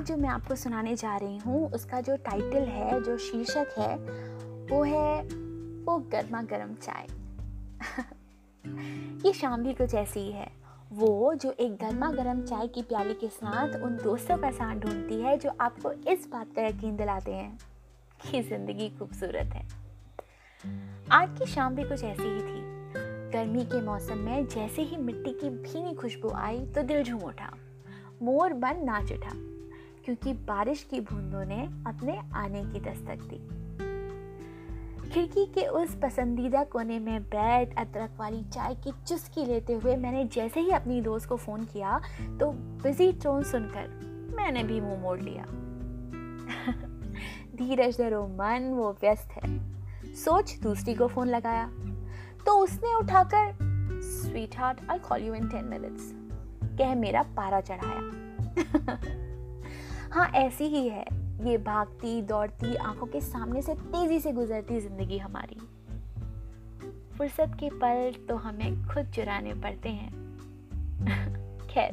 आज जो मैं आपको सुनाने जा रही हूँ, उसका जो टाइटल है, जो शीर्षक है, वो है, वो गर्मा गर्म चाय। ये शाम भी कुछ ऐसी ही है। वो जो एक गर्मा गर्म चाय की प्याली के साथ उन दोस्तों का साथ ढूंढती है, जो आपको इस बात का यकीन दिलाते हैं कि ज़िंदगी खूबसूरत है। आज की शाम भी कुछ ऐसी ही थी। गर्मी के मौसम में जैसे ही मिट्टी की भीनी खुशबू आई तो दिल झूम उठा। मोर बन नाच उठा। क्योंकि बारिश की बूंदों ने अपने आने की दस्तक दी। खिड़की के उस पसंदीदा कोने में बैठ अदरक वाली चाय की चुस्की लेते हुए मैंने जैसे ही अपनी दोस्त को फ़ोन किया तो बिज़ी टोन सुनकर मैंने भी मुँह मोड़ लिया। धीरज धरो मन, वो व्यस्त है। सोच दूसरी को फ़ोन लगाया। तो उसने उठाकर sweetheart I call you in ten minutes कह मेरा पारा चढ़ाया। हाँ ऐसी ही है। ये भागती, दौड़ती, आँखों के सामने से तेज़ी से गुजरती ज़िंदगी हमारी। फुर्सत के पल तो हमें खुद चुराने पड़ते हैं। खैर।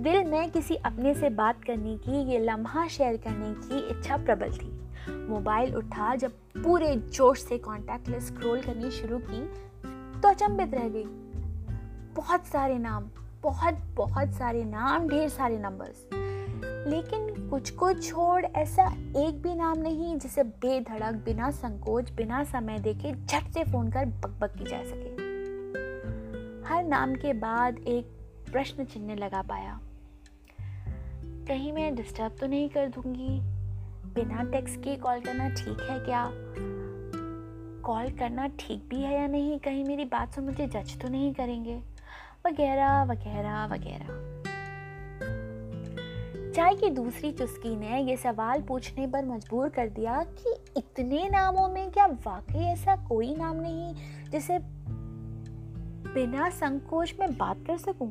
दिल में किसी अपने से बात करने की, ये लम्हा शेयर करने की इच्छा प्रबल थी। मोबाइल उठा, जब पूरे जोश से कॉन्टैक्ट लिस्ट स्क्रॉल करनी शुरू की तो अचंभित रह गई। बहुत सारे नाम, बहुत बहुत सारे नाम, ढेर सारे नंबर्स लेकिन कुछ को छोड़ ऐसा एक भी नाम नहीं जिसे बेधड़क, बिना संकोच, बिना समय देखे झट से फ़ोन कर बकबक की जा सके। हर नाम के बाद एक प्रश्न चिन्ह लगा पाया। कहीं मैं डिस्टर्ब तो नहीं कर दूँगी? बिना टेक्स्ट के कॉल करना ठीक है क्या? कॉल करना ठीक भी है या नहीं? कहीं मेरी बात सुन मुझे जज तो नहीं करेंगे। वगैरह वगैरह वगैरह। चाय की दूसरी चुस्की ने यह सवाल पूछने पर मजबूर कर दिया कि इतने नामों में क्या वाकई ऐसा कोई नाम नहीं जिसे बिना संकोच में बात कर सकूँ?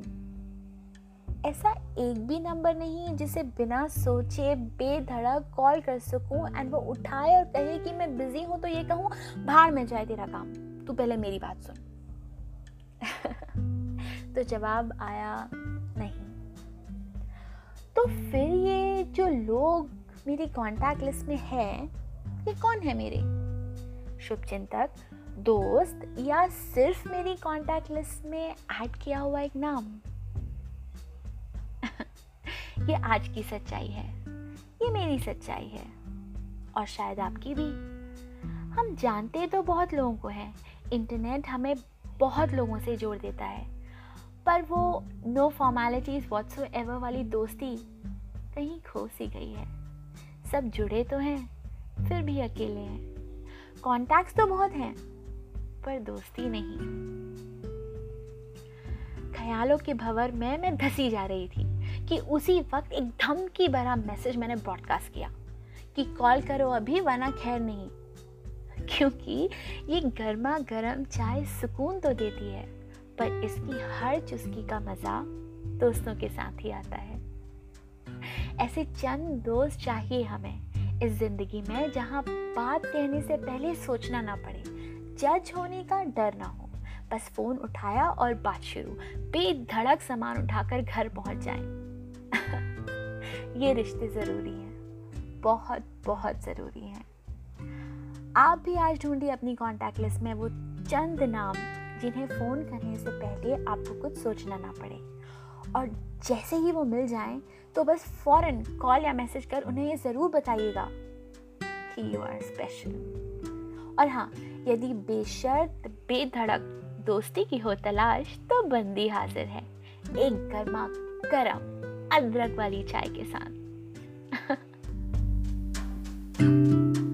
ऐसा एक भी नंबर नहीं जिसे बिना सोचे बेधड़क कॉल कर सकूँ एंड वो उठाए और कहे कि मैं बिज़ी हूँ तो ये कहूँ, बाहर में जाए तेरा काम तू पहले मेरी बात सुन तो जवाब आया फिर ये जो लोग मेरी कांटेक्ट लिस्ट में है, ये कौन है मेरे? शुभचिंतक, दोस्त या सिर्फ़ मेरी कांटेक्ट लिस्ट में ऐड किया हुआ एक नाम? ये आज की सच्चाई है। ये मेरी सच्चाई है। और शायद आपकी भी। हम जानते तो बहुत लोगों को हैं। इंटरनेट हमें बहुत लोगों से जोड़ देता है। पर वो नो फॉर्मेलिटीज़ एवर वाली दोस्ती कहीं खो सी गई है। सब जुड़े तो हैं, फिर भी अकेले हैं। कॉन्टैक्ट्स तो बहुत हैं, पर दोस्ती नहीं। ख्यालों के भंवर में मैं धसी जा रही थी कि उसी वक्त एक धमकी भरा मैसेज मैंने ब्रॉडकास्ट किया कि कॉल करो अभी, वरना खैर नहीं। क्योंकि ये गर्मा गर्म चाय सुकून तो देती है। पर इसकी हर चुस्की का मज़ा दोस्तों के साथ ही आता है। ऐसे चंद दोस्त चाहिए हमें इस ज़िंदगी में जहाँ बात कहने से पहले सोचना ना पड़े, जज होने का डर ना हो। बस फ़ोन उठाया और बात शुरू बेधड़क सामान उठाकर घर पहुँच जाए। ये रिश्ते ज़रूरी हैं, बहुत बहुत ज़रूरी हैं। आप भी आज ढूंढिए अपनी कॉन्टैक्ट लिस्ट में वो चंद नाम जिन्हें फ़ोन करने से पहले आपको कुछ सोचना ना पड़े। और जैसे ही वो मिल जाएँ तो बस फ़ौरन कॉल या मैसेज कर उन्हें ये ज़रूर बताइएगा कि यू आर स्पेशल और हाँ यदि बेशर्त, बेधड़क दोस्ती की हो तलाश तो बंदी हाजिर है। एक गर्मा गर्म अदरक वाली चाय के साथ।